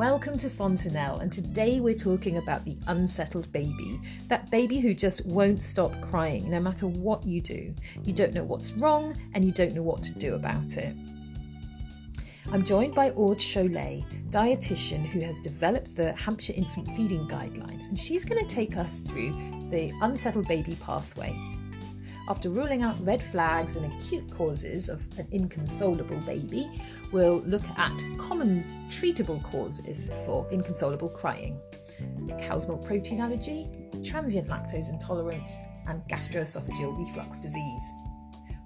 Welcome to Fontanelle, and today we're talking about the unsettled baby. That baby who just won't stop crying no matter what you do. You don't know what's wrong and you don't know what to do about it. I'm joined by Aude Cholet, dietitian who has developed the Hampshire Infant Feeding Guidelines, and she's going to take us through the unsettled baby pathway. After ruling out red flags and acute causes of an inconsolable baby, we'll look at common treatable causes for inconsolable crying cow's milk protein allergy, transient lactose intolerance, and gastroesophageal reflux disease.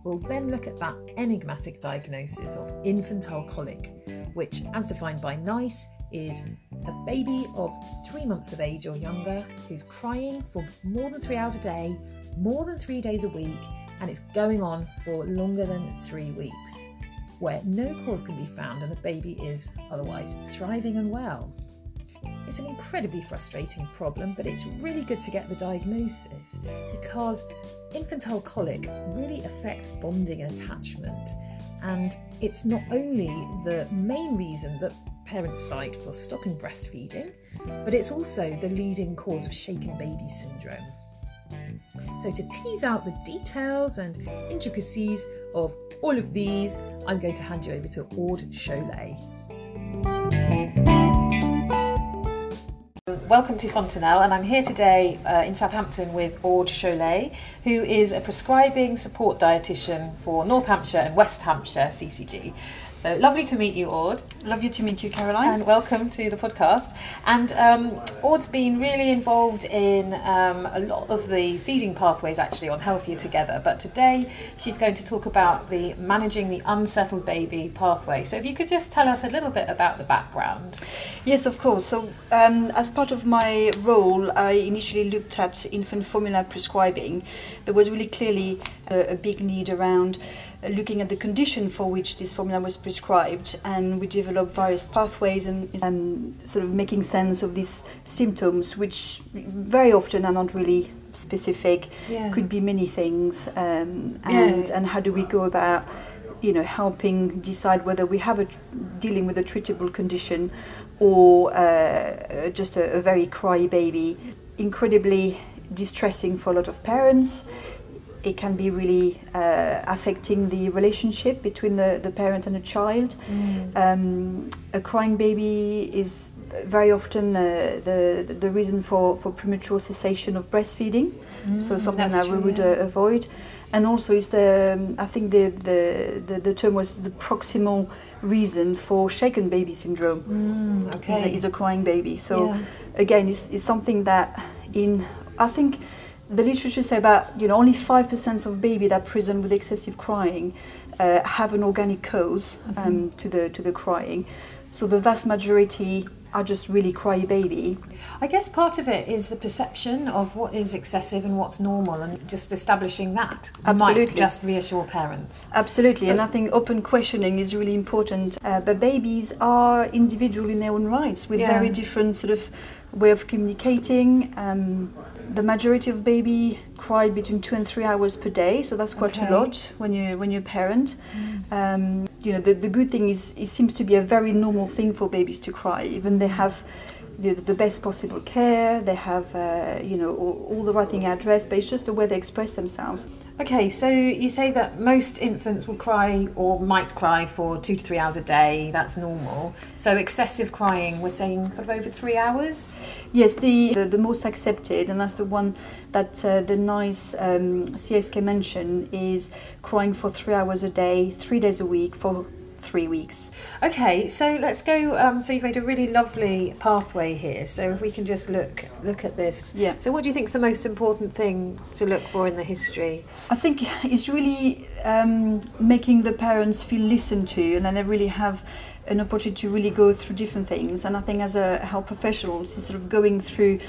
We'll then look at that enigmatic diagnosis of infantile colic, which, as defined by NICE, is a baby of three months of age or younger who's crying for more than three hours a day, more than three days a week, and it's going on for longer than three weeks, where no cause can be found and the baby is otherwise thriving and well. It's an incredibly frustrating problem, but it's really good to get the diagnosis because infantile colic really affects bonding and attachment. And it's not only the main reason that parents cite for stopping breastfeeding, but it's also the leading cause of shaken baby syndrome. So, to tease out the details and intricacies of all of these, I'm going to hand you over to Aude Cholet. Welcome to Fontanelle, and I'm here today uh, in Southampton with Aude Cholet, who is a prescribing support dietitian for North Hampshire and West Hampshire CCG. So lovely to meet you, Aude. Lovely to meet you, Caroline. And welcome to the podcast. And um, Aude's been really involved in um, a lot of the feeding pathways actually on Healthier Together. But today she's going to talk about the managing the unsettled baby pathway. So if you could just tell us a little bit about the background. Yes, of course. So um, as part of my role, I initially looked at infant formula prescribing. There was really clearly a, a big need around looking at the condition for which this formula was prescribed, and we developed various pathways and um, sort of making sense of these symptoms, which very often are not really specific, yeah. could be many things, um, and yeah. and how do we go about you know helping decide whether we have a dealing with a treatable condition or uh, just a, a very cry baby incredibly distressing for a lot of parents it can be really uh, affecting the relationship between the, the parent and the child. Mm. Um, a crying baby is very often uh, the, the reason for, for premature cessation of breastfeeding, mm, so something that we would uh, avoid. And also, is the um, I think the, the, the, the, term was the proximal reason for shaken baby syndrome. Mm, okay. is, a, is a crying baby. So yeah. again, it's, it's something that in I think the literature say about you know only five percent of babies that present with excessive crying uh, have an organic cause um, mm-hmm. to the to the crying. So the vast majority are just really cry baby. I guess part of it is the perception of what is excessive and what's normal, and just establishing that Absolutely. might just reassure parents. Absolutely, but and I think open questioning is really important. Uh, but babies are individual in their own rights with yeah. very different sort of way of communicating. Um, the majority of baby cried between two and three hours per day, so that's quite okay. a lot when you when you're a parent. Mm. Um, you know, the, the good thing is it seems to be a very normal thing for babies to cry, even they have the, the best possible care, they have uh, you know all, all the right thing addressed, but it's just the way they express themselves. Okay, so you say that most infants will cry or might cry for two to three hours a day. That's normal. So excessive crying, we're saying sort of over three hours. Yes, the the, the most accepted, and that's the one that uh, the NICE um, CSK mentioned is crying for three hours a day, three days a week for three weeks. Okay, so let's go. Um, so you've made a really lovely pathway here. So if we can just look look at this. Yeah. So what do you think is the most important thing to look for in the history? I think it's really um, making the parents feel listened to, and then they really have an opportunity to really go through different things. And I think as a health professional, it's sort of going through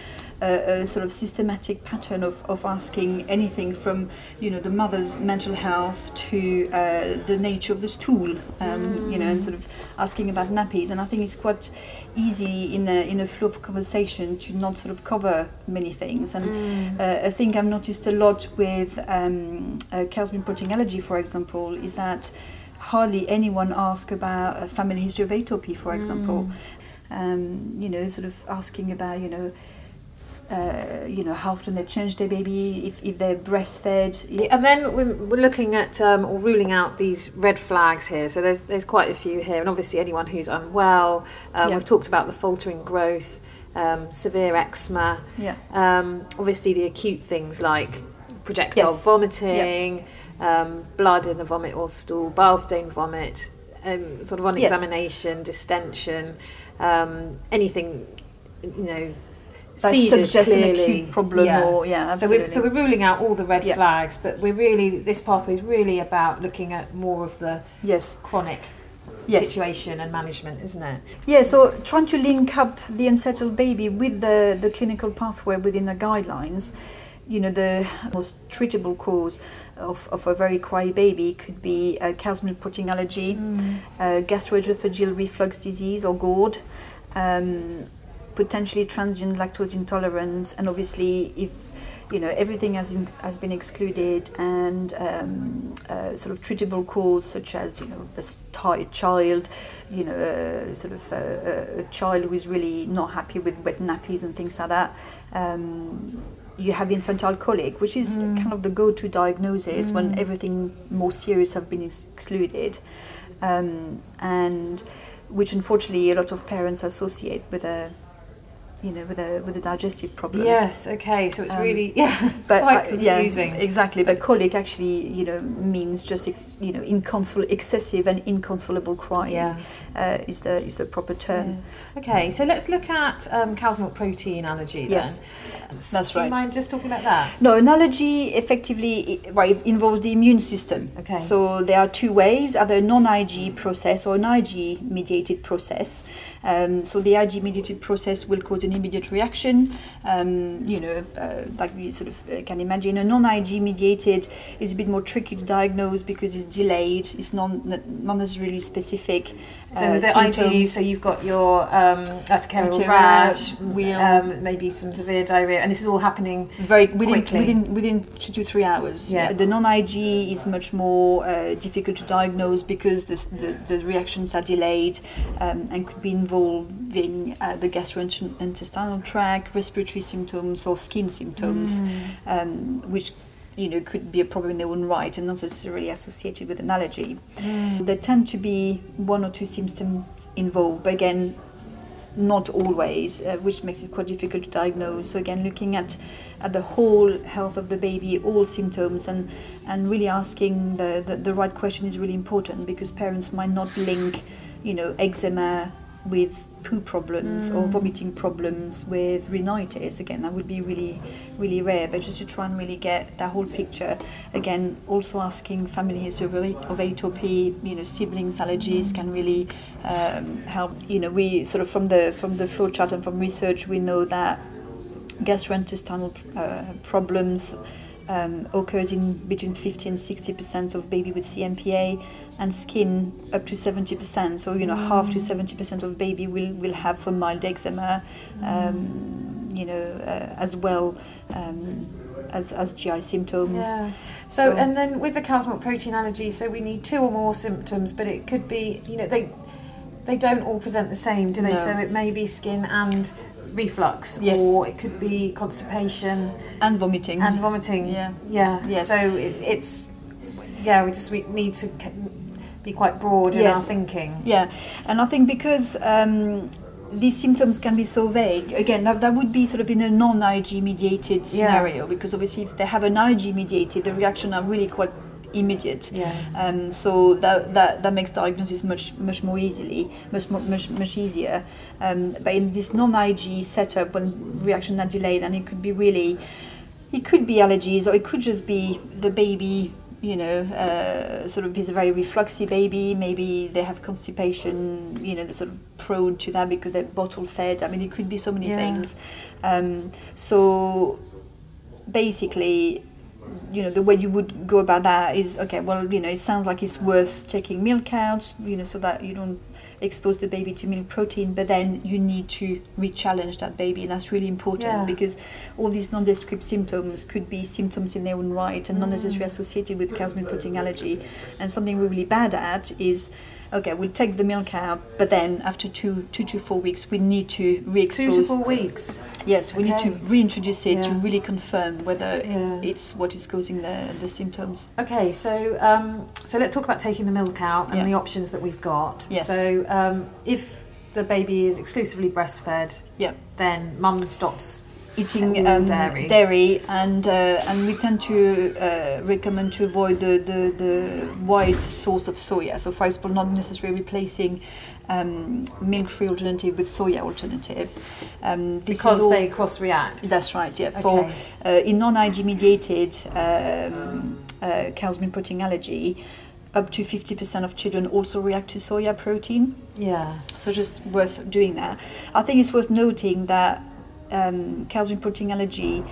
a, a, sort of systematic pattern of, of asking anything from you know the mother's mental health to uh, the nature of the stool um, mm. you know and sort of asking about nappies and I think it's quite easy in a, in a flow of conversation to not sort of cover many things and mm. uh, I think I've noticed a lot with um, uh, cow's milk protein allergy for example is that hardly anyone asks about a family history of atopy for example mm um, you know, sort of asking about, you know, uh, you know, how often they change their baby, if, if they're breastfed. Yeah, and then we're, we're looking at um, or ruling out these red flags here. So there's there's quite a few here, and obviously anyone who's unwell. Um, Yeah. We've talked about the faltering growth, um, severe eczema. Yeah. Um, obviously the acute things like projectile Yes. vomiting, um, blood in the vomit or stool, bile stain vomit, um, sort of on Yes. examination, distension, um, anything, you know. That seizures suggests an clearly. acute problem or- yeah, So we're, so we're ruling out all the red Yeah. flags, but we're really this pathway is really about looking at more of the Yes. chronic Yes. situation and management, isn't it? Yeah, so trying to link up the unsettled baby with the, the clinical pathway within the guidelines, you know, the most treatable cause of, of a very cry baby. Could be a cow's milk protein allergy, uh, gastroesophageal reflux disease or GORD, um, potentially transient lactose intolerance, and obviously if you know everything has in, has been excluded and um, uh, sort of treatable cause such as you know a child you know uh, sort of a, a child who is really not happy with wet nappies and things like that um, you have infantile colic which is kind of the go-to diagnosis when everything more serious have been ex- excluded. Um, and which unfortunately a lot of parents associate with a you know with a with a digestive problem Yes. Okay. So it's Um, really yeah, it's but quite uh, yeah, confusing. exactly. But colic actually, you know, means just ex, you know inconsol- excessive and inconsolable crying. Yeah. uh, is the is the proper term. Yeah. Okay, so let's look at um, cow's milk protein allergy. Then. Yes, that's right. Do you mind just talking about that? No, an allergy effectively it involves the immune system. Okay. So there are two ways: either a non-IgE process or an IgE-mediated process. Um, so the IgE-mediated process will cause an immediate reaction. Um, you know, uh, like you sort of uh, can imagine. A non-IgE-mediated is a bit more tricky to diagnose because it's delayed. It's non not necessarily specific. So uh, the symptoms. IgE, so you've got your um, urticarial Urticaria, rash, wheal. um, maybe some severe diarrhea, and this is all happening. very within quickly. within within two to three hours. Yeah. The non-IgE is much more uh, difficult to diagnose because the, the, the reactions are delayed um, and could be involving uh, the gastrointestinal tract, respiratory symptoms, or skin symptoms, um, which you know could be a problem in their own right and not necessarily associated with an allergy. There tend to be one or two symptoms involved, but again, not always, uh, which makes it quite difficult to diagnose. So again, looking at at the whole health of the baby, all symptoms, and and really asking the, the, the right question is really important because parents might not link, you know, eczema with poo problems or vomiting problems with rhinitis. Again, that would be really, really rare. But just to try and really get that whole picture. Again, also asking family history of, atopy, you know, siblings allergies can really um, help. You know, we sort of from the from the flow chart and from research, we know that gastrointestinal uh, problems um, occurs in between 50 and 60 percent of baby with CMPA and skin up to 70 percent so you know half to 70 percent of baby will, will have some mild eczema um, you know uh, as well um, as, as GI symptoms Yeah. So, So- and then with the cow's milk protein allergy, so we need two or more symptoms, but it could be, you know, they they don't all present the same, do they? No. So it may be skin and reflux, Yes. or it could be constipation and vomiting and vomiting. Yeah. Yeah. Yes. So it, it's yeah, we just we need to be quite broad in our thinking. Yeah, and I think because um, these symptoms can be so vague, again, that, that would be sort of in a non IgE mediated scenario yeah. because obviously, if they have an IgE mediated, the reaction are really quite immediate. Yeah. Um, so that, that that makes diagnosis much much more easily, much much much easier. Um, but in this non-IgE setup, when reactions are delayed, and it could be really, it could be allergies, or it could just be the baby. You know, uh, sort of is a very refluxy baby. Maybe they have constipation. You know, they're sort of prone to that because they're bottle fed. I mean, it could be so many Yeah. things. Um, so basically you know the way you would go about that is okay well you know it sounds like it's worth taking milk out you know so that you don't expose the baby to milk protein but then you need to re-challenge that baby and that's really important Yeah. because all these nondescript symptoms could be symptoms in their own right and not mm. necessarily associated with cow's milk protein allergy. and something we're really bad at is okay, we'll take the milk out, but then after two, two to four weeks, we need to re-expose. Two to four weeks. Yes, we need to reintroduce it to really confirm whether Yeah. it's what is causing the, the symptoms. Okay, so um, so let's talk about taking the milk out and Yeah. the options that we've got. Yes. So um, if the baby is exclusively breastfed, Yeah. then mum stops. Eating um, dairy. dairy and uh, and we tend to uh, recommend to avoid the, the, the wide source of soya. So, for example, not necessarily replacing um, milk-free alternative with soya alternative. Um, Because all- they cross react. That's right. Yeah. For Okay. uh, in non-IG mediated um, uh, cow's milk protein allergy, up to 50% of children also react to soya protein. Yeah. So just worth doing that. I think it's worth noting that um, milk protein allergy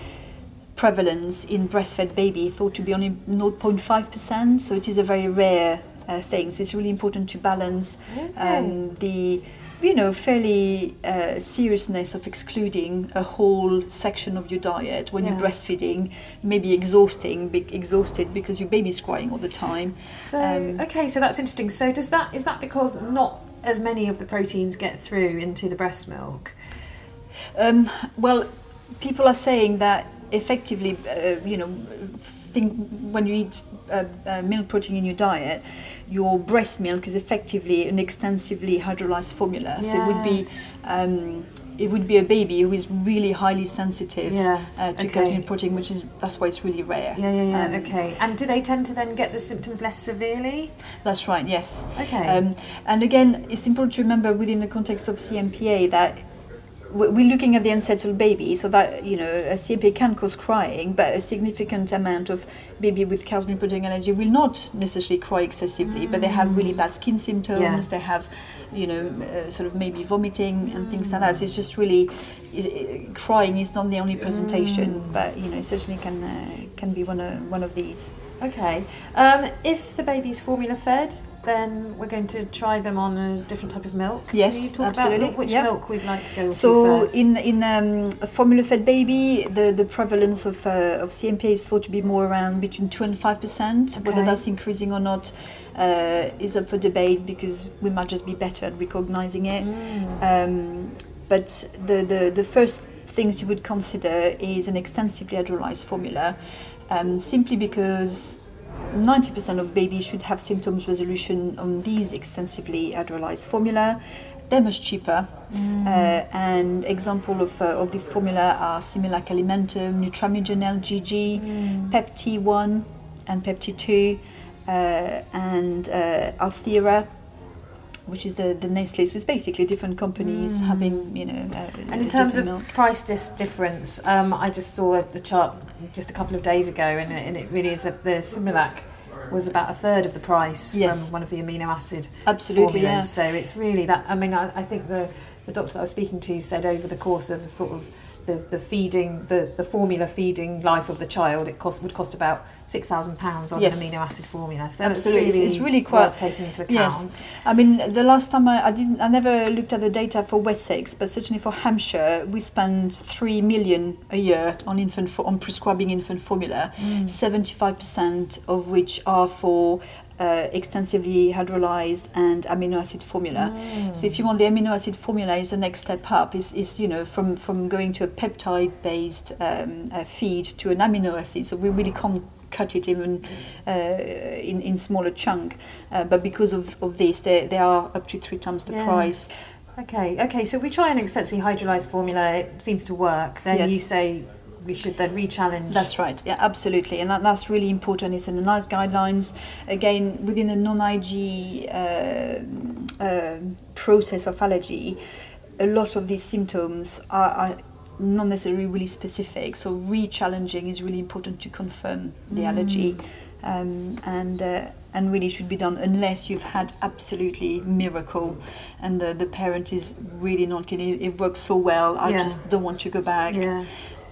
prevalence in breastfed baby thought to be only 0.5%. So it is a very rare uh, thing. So it's really important to balance um, the you know fairly uh, seriousness of excluding a whole section of your diet when you're breastfeeding may be exhausting be exhausted because your baby's crying all the time So Um, okay, so that's interesting. So does that is that because not as many of the proteins get through into the breast milk? Um, well, people are saying that effectively, uh, you know, think when you eat uh, uh, milk protein in your diet, your breast milk is effectively an extensively hydrolyzed formula. So it would be. Um, it would be a baby who is really highly sensitive Yeah, uh, to okay. milk protein, which is that's why it's really rare. Yeah, yeah, yeah. Um, okay. And do they tend to then get the symptoms less severely? That's right. Yes. Okay. Um, and again, it's important to remember within the context of CMPA that we're looking at the unsettled baby, so that you know a CMPA can cause crying, but a significant amount of baby with cow's milk protein allergy will not necessarily cry excessively, but they have really bad skin symptoms. Yeah. They have, you know, uh, sort of maybe vomiting and things like that. So it's just really is, uh, crying is not the only presentation, but you know, it certainly can uh, can be one of one of these. Okay. Um, if the baby's formula fed, then we're going to try them on a different type of milk. Yes, Can you talk absolutely. about which Yep. milk we'd like to go So first? in in um, a formula-fed baby, the, the prevalence of uh, of CMPA is thought to be more around between two and five percent. Whether that's increasing or not uh, is up for debate because we might just be better at recognizing it. Mm. Um, but the, the the first things you would consider is an extensively hydrolyzed formula, um, simply because 90% of babies should have symptoms resolution on these extensively hydrolyzed formula. They're much cheaper. Uh, and example of, uh, of this formula are Similac Alimentum, Nutramigen LGG, Pepti1 and Pepti2, uh, and uh, Althera, which is the, the Nestle. So it's basically different companies having, you know, uh, And in terms of milk. price dis- difference, um, I just saw the chart just a couple of days ago, and it, and it really is a, the Similac was about a third of the price Yes. from one of the amino acid Absolutely, yeah. formulas. So it's really that. I mean, I, I think the the doctor that I was speaking to said over the course of sort of the, the feeding the, the formula feeding life of the child, it cost would cost about six thousand pounds on Yes. an amino acid formula. So Absolutely, it's it's- really, it's really quite- worth taking into Yes. account. I mean, the last time I, I didn't, I never looked at the data for Wessex, but certainly for Hampshire, we spend three million a year on infant fo- on prescribing infant formula. Seventy-five percent of which are for uh, extensively hydrolyzed and amino acid formula. So if you want the amino acid formula is the next step up is, is you know from, from going to a peptide based um, uh, feed to an amino acid. So we really can't cut it even uh, in, in smaller chunk. Uh, but because of, of this, they, they are up to three times the Yeah. price. Okay, okay. So we try an extensively hydrolyzed formula. It seems to work. Then Yes. you say we should then re-challenge. That's right. Yeah, absolutely, and that, that's really important. It's in the NICE guidelines. Again, within the non-IgE uh, um process of allergy, a lot of these symptoms are, are not necessarily really specific. So re-challenging is really important to confirm the allergy, um, and uh, and really should be done unless you've had absolutely miracle, and the, the parent is really not getting it. Works so well. I Yeah. just don't want to go back Yeah.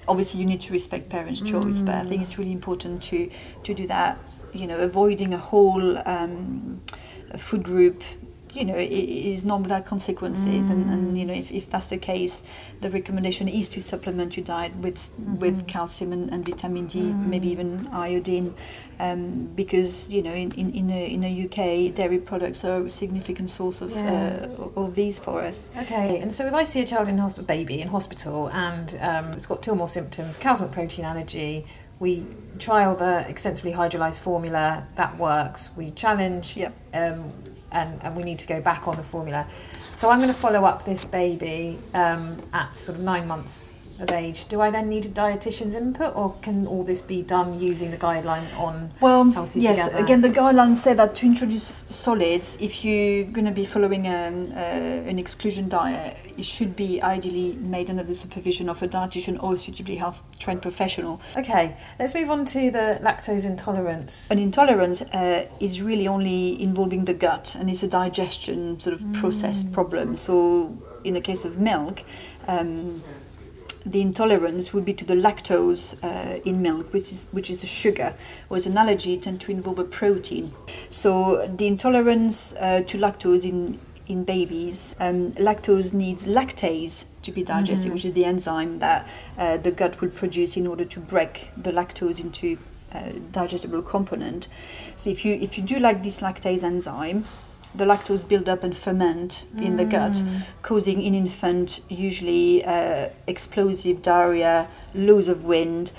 obviously you need to respect parents' choice, but I think it's really important to to do that. You know, avoiding a whole um, food group you know, is not without consequences. Mm. And, and, you know, if, if that's the case, the recommendation is to supplement your diet with mm-hmm. with calcium and, and vitamin D, mm. maybe even iodine, um, because you know, in in in a, in a UK, dairy products are a significant source of yeah. uh, of these for us. Okay, and so if I see a child in hospital, baby in hospital, and um, it's got two or more symptoms, cow's milk protein allergy, we trial the extensively hydrolyzed formula that works. We challenge. Yep. Um, and, and we need to go back on the formula. So I'm going to follow up this baby um, at sort of nine months of age. Do I then need a dietitian's input, or can all this be done using the guidelines on well, healthy yes. Together? Again, the guidelines say that to introduce solids, if you're going to be following um, uh, an exclusion diet, it should be ideally made under the supervision of a dietitian or a suitably health trained professional. Okay, let's move on to the lactose intolerance. An intolerance uh, is really only involving the gut and it's a digestion sort of mm. process problem. So, in the case of milk, um, the intolerance would be to the lactose uh, in milk, which is which is the sugar, whereas an allergy tend to involve a protein. So the intolerance uh, to lactose in in babies, um, lactose needs lactase to be digested, mm-hmm. which is the enzyme that uh, the gut will produce in order to break the lactose into uh, digestible component. So if you if you do like this lactase enzyme, the lactose build up and ferment mm. in the gut, mm. causing in infant usually uh, explosive diarrhea, loss of wind,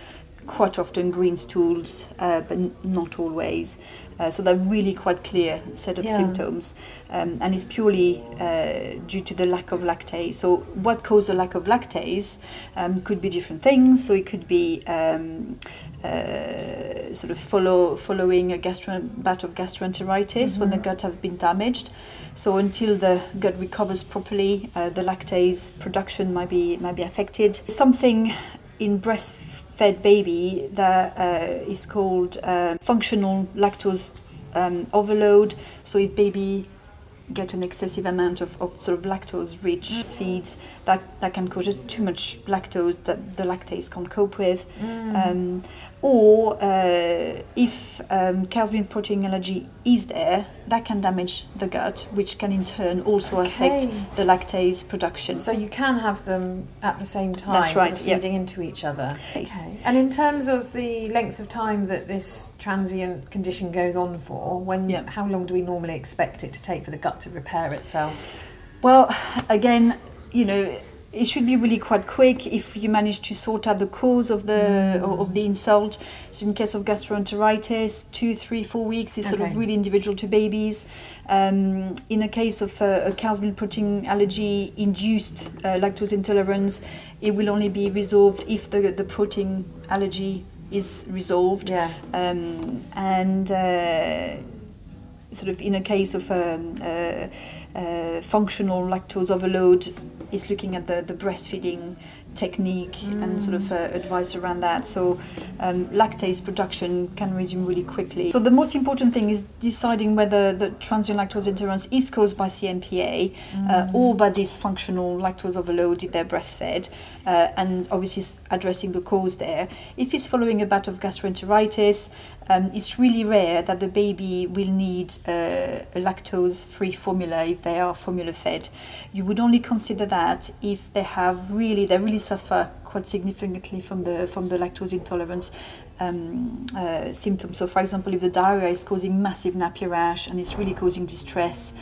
quite often green stools, uh, but n- not always. Uh, so they're really quite clear set of yeah. symptoms, um, and it's purely uh, due to the lack of lactase. So what caused the lack of lactase um, could be different things. So it could be um, uh, sort of follow following a gastro bout of gastroenteritis mm-hmm. when the mm-hmm. gut have been damaged. So until the gut recovers properly, uh, the lactase production might be might be affected. Something in breast fed baby that uh, is called uh, functional lactose um, overload. So if baby get an excessive amount of, of sort of lactose rich mm. feeds that, that can cause just too much lactose that the lactase can't cope with mm. um, or uh, if um, cow's milk protein allergy is there, that can damage the gut, which can in turn also okay. affect the lactase production. So you can have them at the same time, That's right, sort of feeding into each other. Okay. And in terms of the length of time that this transient condition goes on for, when how long do we normally expect it to take for the gut to repair itself? Well, again, you know it should be really quite quick if you manage to sort out the cause of the mm. of the insult. So in case of gastroenteritis, two, three, four weeks is okay. sort of really individual to babies. Um, in a case of uh, a cow's milk protein allergy induced uh, lactose intolerance, it will only be resolved if the the protein allergy is resolved. Yeah. Um, and uh, sort of in a case of um, uh, uh, functional lactose overload is looking at the, the breastfeeding technique mm. and sort of uh, advice around that. So um, lactase production can resume really quickly. So the most important thing is deciding whether the transient lactose intolerance is caused by CMPA uh, mm. uh, or by dysfunctional lactose overload if they're breastfed, uh, and obviously addressing the cause there. If it's following a bout of gastroenteritis, um, it's really rare that the baby will need uh, a lactose-free formula if they are formula fed. You would only consider that if they have really, they're really suffer quite significantly from the from the lactose intolerance um, uh, symptoms. So, for example, if the diarrhea is causing massive nappy rash and it's really causing distress,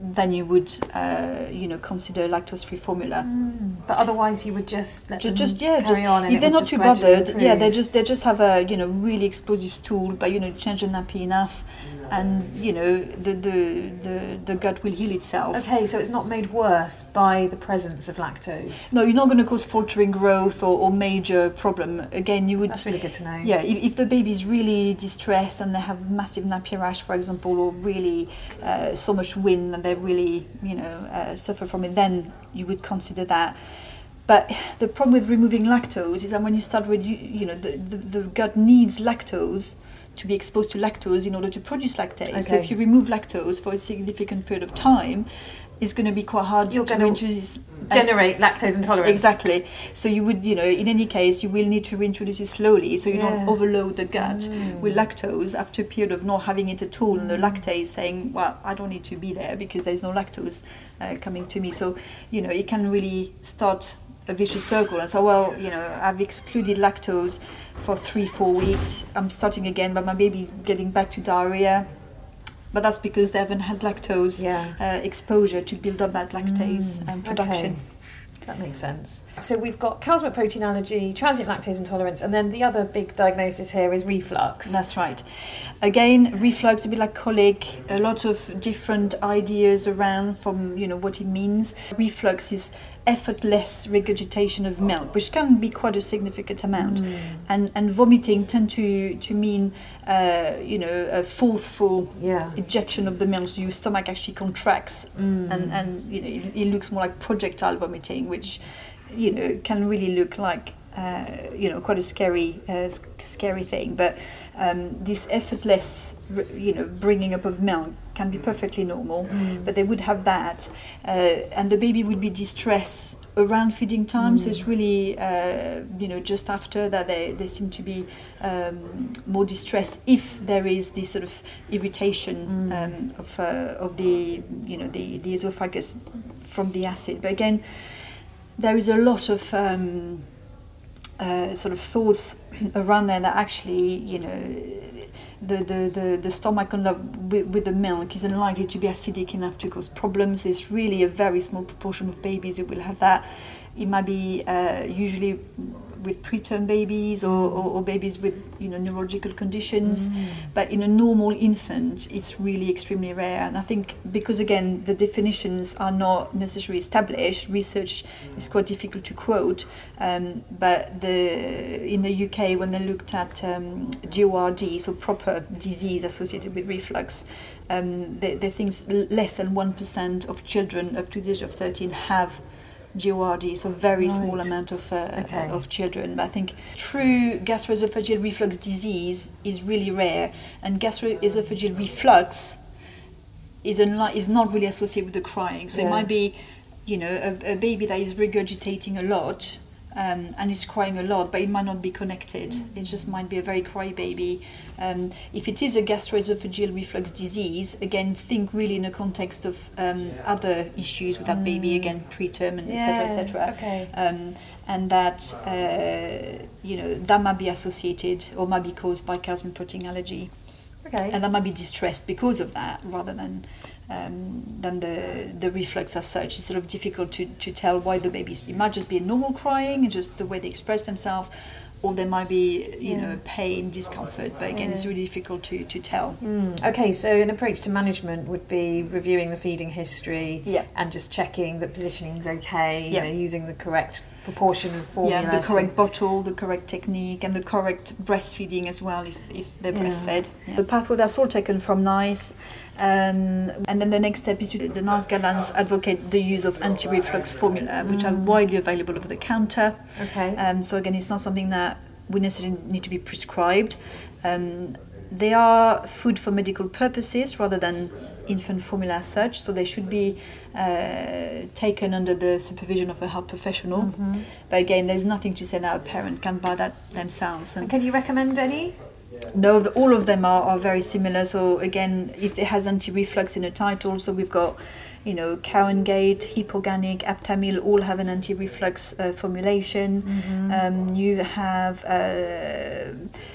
then you would, uh, you know, consider lactose-free formula. Mm. But otherwise, you would just let just, them just, yeah, carry just, on. if they're not too bothered, improve. yeah, they just they just have a you know really explosive stool, but you know change the nappy enough, and you know the, the the the gut will heal itself. Okay, so it's not made worse by the presence of lactose. No, you're not going to cause faltering growth or, or major problem. Again, you would. That's really good to know. Yeah, if, if the baby's really distressed and they have massive nappy rash, for example, or really uh, so much wind and they really you know uh, suffer from it, then you would consider that. But the problem with removing lactose is that when you start with you know the, the, the gut needs lactose to be exposed to lactose in order to produce lactase. Okay. So if you remove lactose for a significant period of time, it's going to be quite hard You're to gonna introduce Generate lactose intolerance. Exactly. So you would, you know, in any case, you will need to reintroduce it slowly, so you Yeah. don't overload the gut Mm. with lactose after a period of not having it at all, and the lactase saying, "Well, I don't need to be there because there's no lactose uh, coming to me." So, you know, it can really start a vicious circle. And so, well, you know, I've excluded lactose for three, four weeks. I'm starting again, but my baby's getting back to diarrhea. But that's because they haven't had lactose Yeah. uh, exposure to build up that lactase Mm, um, production. okay. That makes sense. So we've got cow's milk protein allergy, transient lactose intolerance, and then the other big diagnosis here is reflux. That's right. Again, reflux, a bit like colic, a lot of different ideas around from you know what it means. Reflux is effortless regurgitation of milk, which can be quite a significant amount, Mm. and and vomiting tend to to mean uh, you know a forceful yeah. ejection of the milk, so your stomach actually contracts Mm. and and you know it, it looks more like projectile vomiting, which you know can really look like uh, you know quite a scary uh, scary thing. But um, this effortless you know bringing up of milk can be perfectly normal. Mm. But they would have that, uh, and the baby would be distressed around feeding time. So it's really uh, you know just after that they, they seem to be um, more distressed if there is this sort of irritation Mm. um, of uh, of the you know the the esophagus from the acid. But again, there is a lot of um, uh, sort of thoughts around there that actually you know the the, the, the stomach with, with the milk is unlikely to be acidic enough to cause problems. It's really a very small proportion of babies who will have that. It might be uh, usually with preterm babies or, or, or babies with you know neurological conditions. Mm. But in a normal infant, it's really extremely rare. And I think because, again, the definitions are not necessarily established, research is quite difficult to quote. Um, but the, in the UK, when they looked at um, GORD, so proper disease associated with reflux, um, they, they think less than 1% of children up to the age of 13 have GORD, so very small amount of uh, Okay. of children. But I think true gastroesophageal reflux disease is really rare, and gastroesophageal reflux is unli- is not really associated with the crying. So Yeah. it might be, you know, a, a baby that is regurgitating a lot. Um, and is crying a lot, but it might not be connected. It just might be a very cry baby. Um, if it is a gastroesophageal reflux disease, again, think really in the context of um, other issues with that baby, again, preterm and etc. etc Okay. um, and that uh, you know that might be associated or might be caused by cow's milk protein allergy, Okay. and that might be distressed because of that rather than um, than the the reflux as such. It's sort of difficult to, to tell why the babies. It might just be a normal crying, and just the way they express themselves, or there might be you Yeah. know pain, discomfort. But again, it's really difficult to, to tell. Mm. Okay, so an approach to management would be reviewing the feeding history Yeah. and just checking that positioning is okay, Yeah. you know, using the correct proportion of formula. Yeah, the correct bottle, the correct technique, and the correct breastfeeding as well if, if they're Yeah. breastfed. The pathway that's all taken from NICE. Um, and then the next step is to, the NICE guidelines advocate the use of anti-reflux formula, which are widely available over the counter. Okay. Um, so again, it's not something that we necessarily need to be prescribed. Um, they are food for medical purposes rather than infant formula as such, so they should be uh, taken under the supervision of a health professional. Mhm. But again, there's nothing to say that a parent can buy that themselves. And And can you recommend any? No, the, all of them are, are very similar. So again, if it has anti-reflux in the title, so we've got, you know, Cow and Gate, HiPP Organic, Aptamil, all have an anti-reflux uh, formulation. Um, you have, uh,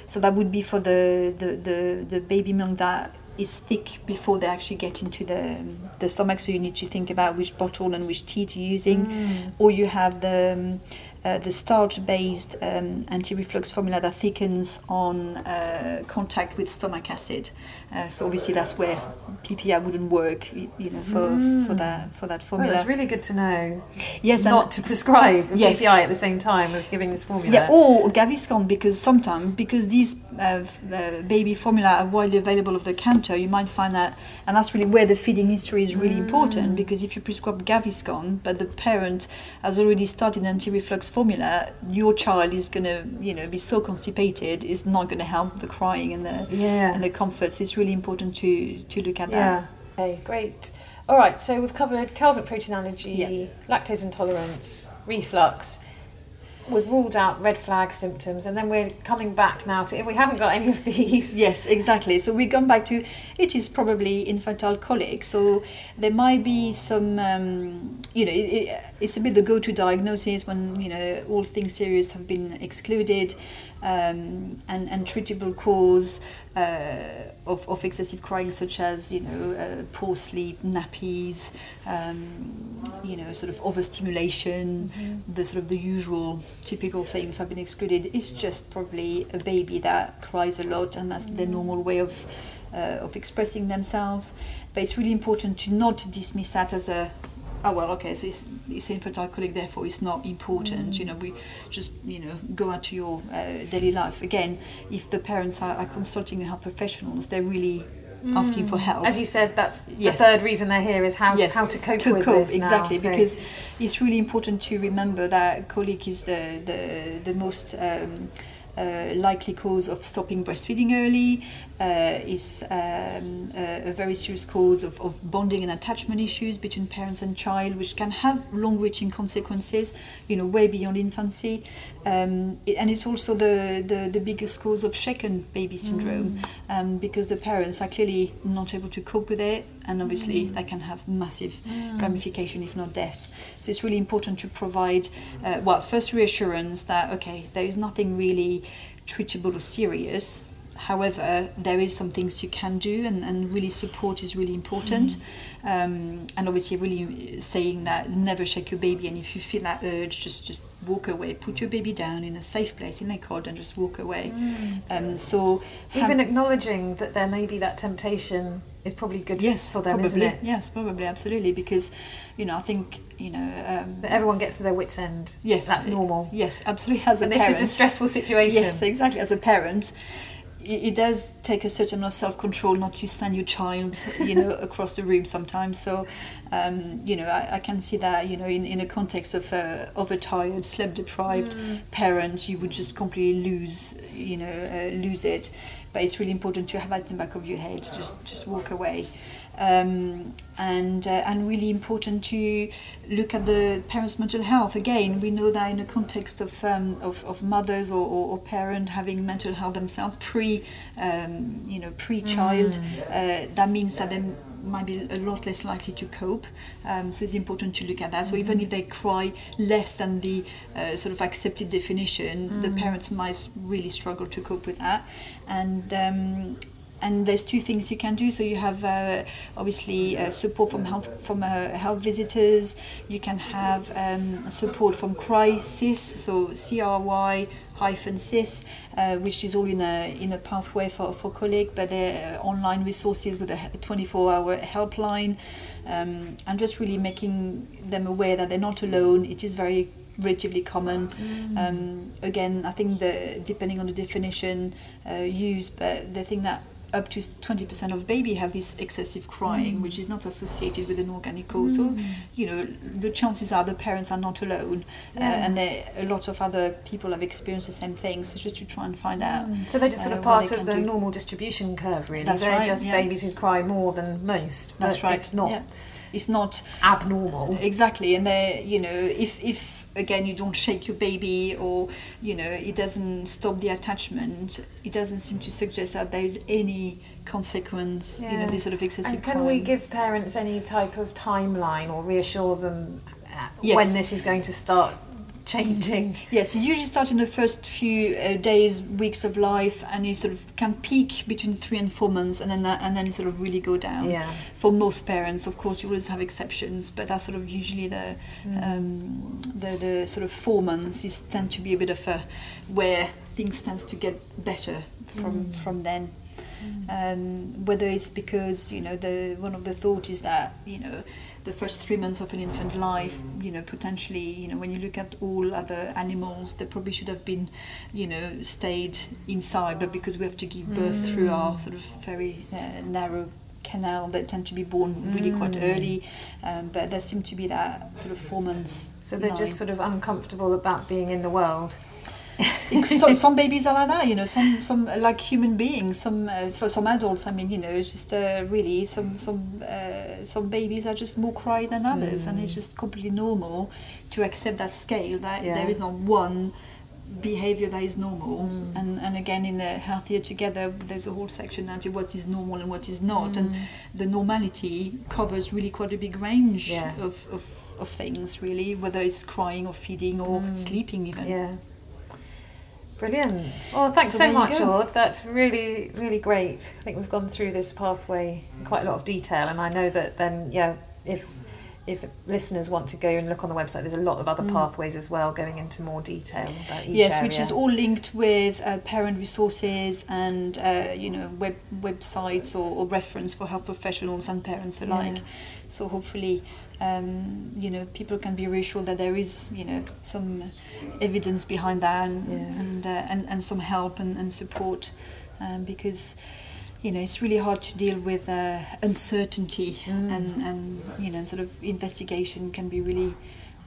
so that would be for the, the, the, the baby milk that is thick before they actually get into the, the stomach. So you need to think about which bottle and which teat you're using. Mm. Or you have the, um, uh, the starch-based um, anti-reflux formula that thickens on uh, contact with stomach acid. Uh, so obviously that's where PPI wouldn't work, you know, for, for that for that formula. that's really good to know. yes, Not to prescribe Yes. PPI at the same time as giving this formula. Yeah, or Gaviscon because sometimes because these uh, uh, baby formula are widely available over the counter, you might find that, and that's really where the feeding history is really important because if you prescribe Gaviscon, but the parent has already started anti-reflux formula, your child is gonna, you know, be so constipated, it's not gonna help the crying and the yeah. and the comforts. It's really important to to look at that. Yeah. Okay, great. All right, so we've covered cow's milk protein allergy, Yeah. lactose intolerance, reflux. We've ruled out red flag symptoms, and then we're coming back now to if we haven't got any of these. Yes, exactly. So we come back to it is probably infantile colic. So there might be some, um, you know, it, it, it's a bit the go-to diagnosis when you know all things serious have been excluded, um, and and treatable cause uh, of, of excessive crying, such as you know uh, poor sleep, nappies, um, you know, sort of overstimulation, the sort of the usual typical things have been excluded. It's just probably a baby that cries a lot, and that's the normal way of uh, of expressing themselves. But it's really important to not dismiss that as a oh well okay so it's, it's infantile colic therefore it's not important you know we just you know go out to your uh, daily life. Again if the parents are, are consulting health professionals they're really asking for help. As you said, that's Yes. the third reason they're here is how Yes, how to cope to with cope this now, exactly so- because it's really important to remember that colic is the the, the most um, uh, likely cause of stopping breastfeeding early uh, is um, a, a very serious cause of, of bonding and attachment issues between parents and child which can have long-reaching consequences you know way beyond infancy. Um, and it's also the, the, the biggest cause of shaken baby syndrome um, because the parents are clearly not able to cope with it and obviously that can have massive ramification if not death. So it's really important to provide uh, well first reassurance that okay there is nothing really treatable or serious however there is some things you can do and, and really support is really important um, and obviously really saying that never shake your baby and if you feel that urge just just walk away put your baby down in a safe place in a cot and just walk away um, so even acknowledging that there may be that temptation is probably good yes for them, probably isn't it? yes probably absolutely because you know i think you know um, That everyone gets to their wits' end. yes that's normal. yes absolutely as a And this parent is a stressful situation. Yes, exactly. As a parent, it, does take a certain amount of self-control not to send your child, you know, across the room sometimes. So, um, you know, I, I can see that, you know, in, in a context of a overtired, sleep-deprived parent, you would just completely lose, you know, uh, lose it. But it's really important to have that in the back of your head. Just, just walk away. Um, and uh, and really important to look at the parents' mental health. Again, we know that in the context of um, of, of mothers or, or, or parent having mental health themselves pre um, you know pre child, uh, that means that they might be a lot less likely to cope. Um, so it's important to look at that. So even if they cry less than the uh, sort of accepted definition, the parents might really struggle to cope with that. And um, and there's two things you can do. So you have uh, obviously uh, support from health from uh, health visitors. You can have um, support from CRY-SIS, so C-R-Y hyphen CIS, uh, which is all in a in a pathway for for colic, but they're uh, online resources with a 24-hour helpline, um, and just really making them aware that they're not alone. It is very relatively common. Um, again, I think the depending on the definition uh, used, but the thing that up to 20% of baby have this excessive crying, which is not associated with an organic cause. So, you know, the chances are the parents are not alone, uh, and there, a lot of other people have experienced the same thing. So just to try and find out. So they're just sort uh, of what part of the do. normal distribution curve, really. That's they're right, just yeah. babies who cry more than most. That's right. It's not yeah. It's not abnormal. exactly, and they, you know, if if again you don't shake your baby or you know it doesn't stop the attachment, it doesn't seem to suggest that there is any consequence. You know, this sort of excessive. And can we give parents any type of timeline or reassure them uh, Yes. when this is going to start changing? Yes, it usually starts in the first few uh, days, weeks of life, and it sort of can peak between three and four months, and then that, and then it sort of really go down. Yeah. For most parents, of course, you always have exceptions, but that's sort of usually the um, the, the sort of four months is tend to be a bit of a where things tends to get better from from then. Um, whether it's because you know the one of the thought is that you know the first three months of an infant life you know potentially you know when you look at all other animals they probably should have been you know stayed inside but because we have to give birth through our sort of very uh, narrow canal they tend to be born really quite early um, but there seem to be that sort of four months So they're line. just sort of uncomfortable about being in the world. Some, some babies are like that, you know. Some some like human beings. Some uh, for some adults, I mean, you know, it's just uh, really some some uh, some babies are just more cry than others, mm. and it's just completely normal to accept that scale. That yeah. there is not one behavior that is normal mm. and and again in the healthier together there's a whole section into what is normal and what is not mm. and the normality covers really quite a big range yeah. of, of of things really whether it's crying or feeding or mm. sleeping even yeah Brilliant. Well, thanks so, so much, Aude. That's really, really great. I think we've gone through this pathway in quite a lot of detail, and I know that then, yeah, if if listeners want to go and look on the website, there's a lot of other mm. pathways as well, going into more detail about each Yes, area. which is all linked with uh, parent resources and uh, you know web websites or, or, reference for health professionals and parents alike. Yeah. So hopefully, um, you know, people can be reassured that there is you know some evidence behind that and yeah. and, uh, and, and some help and, and support um, because you know it's really hard to deal with uh, uncertainty mm. and and you know sort of investigation can be really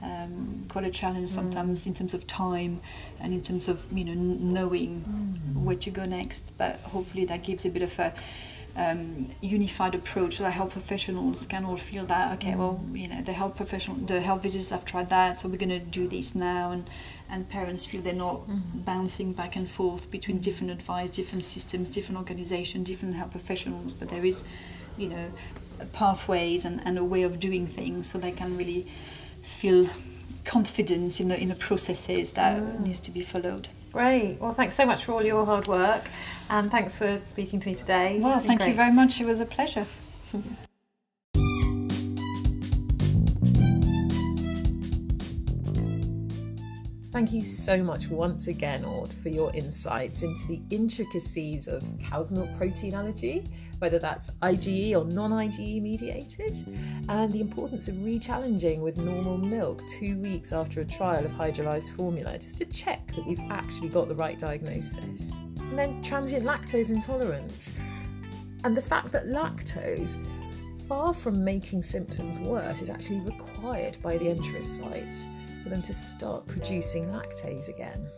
um, quite a challenge mm. sometimes mm. in terms of time and in terms of you know knowing mm. where to go next but hopefully that gives a bit of a um, unified approach so that health professionals can all feel that okay well mm. you know the health professional the health visitors have tried that so we're going to do this now and and parents feel they're not mm-hmm. bouncing back and forth between different advice different systems different organizations different health professionals but there is you know pathways and, and a way of doing things so they can really feel confidence in the in the processes that mm. needs to be followed Great. Well, thanks so much for all your hard work and thanks for speaking to me today. Well, thank great. you very much. It was a pleasure. Thank you so much once again, Aude, for your insights into the intricacies of cow's milk protein allergy, whether that's IgE or non IgE mediated, and the importance of re challenging with normal milk two weeks after a trial of hydrolyzed formula just to check that we've actually got the right diagnosis. And then transient lactose intolerance, and the fact that lactose far from making symptoms worse, is actually required by the enterocytes for them to start producing lactase again.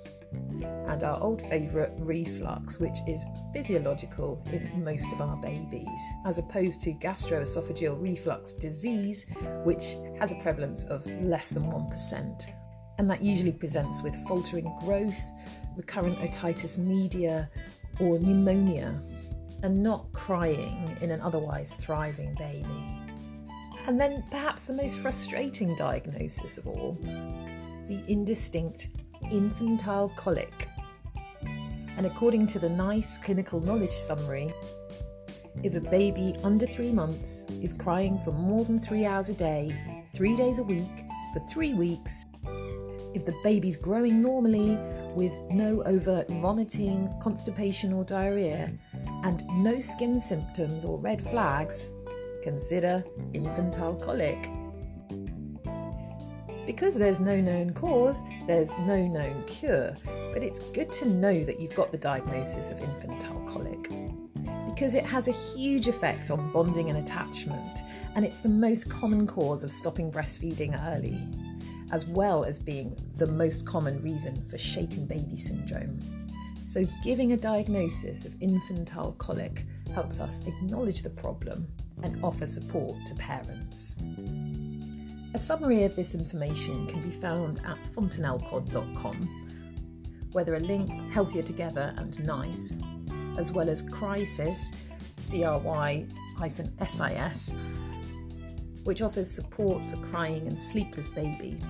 And our old favourite reflux, which is physiological in most of our babies, as opposed to gastroesophageal reflux disease, which has a prevalence of less than 1%. And that usually presents with faltering growth, recurrent otitis media, or pneumonia, and not crying in an otherwise thriving baby. And then perhaps the most frustrating diagnosis of all the indistinct infantile colic. And according to the NICE clinical knowledge summary, if a baby under three months is crying for more than three hours a day, three days a week, for three weeks, if the baby's growing normally with no overt vomiting, constipation, or diarrhea, and no skin symptoms or red flags, consider infantile colic. Because there's no known cause, there's no known cure, but it's good to know that you've got the diagnosis of infantile colic. Because it has a huge effect on bonding and attachment, and it's the most common cause of stopping breastfeeding early, as well as being the most common reason for shaken baby syndrome. So, giving a diagnosis of infantile colic helps us acknowledge the problem and offer support to parents. A summary of this information can be found at fontanellepod.com, where there are linked Healthier Together and NICE, as well as Crisis, CRY-SIS, which offers support for crying and sleepless babies.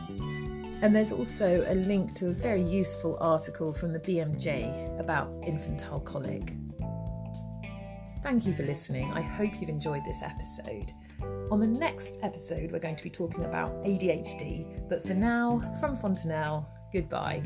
And there's also a link to a very useful article from the BMJ about infantile colic. Thank you for listening. I hope you've enjoyed this episode. On the next episode, we're going to be talking about ADHD, but for now, from Fontanelle, goodbye.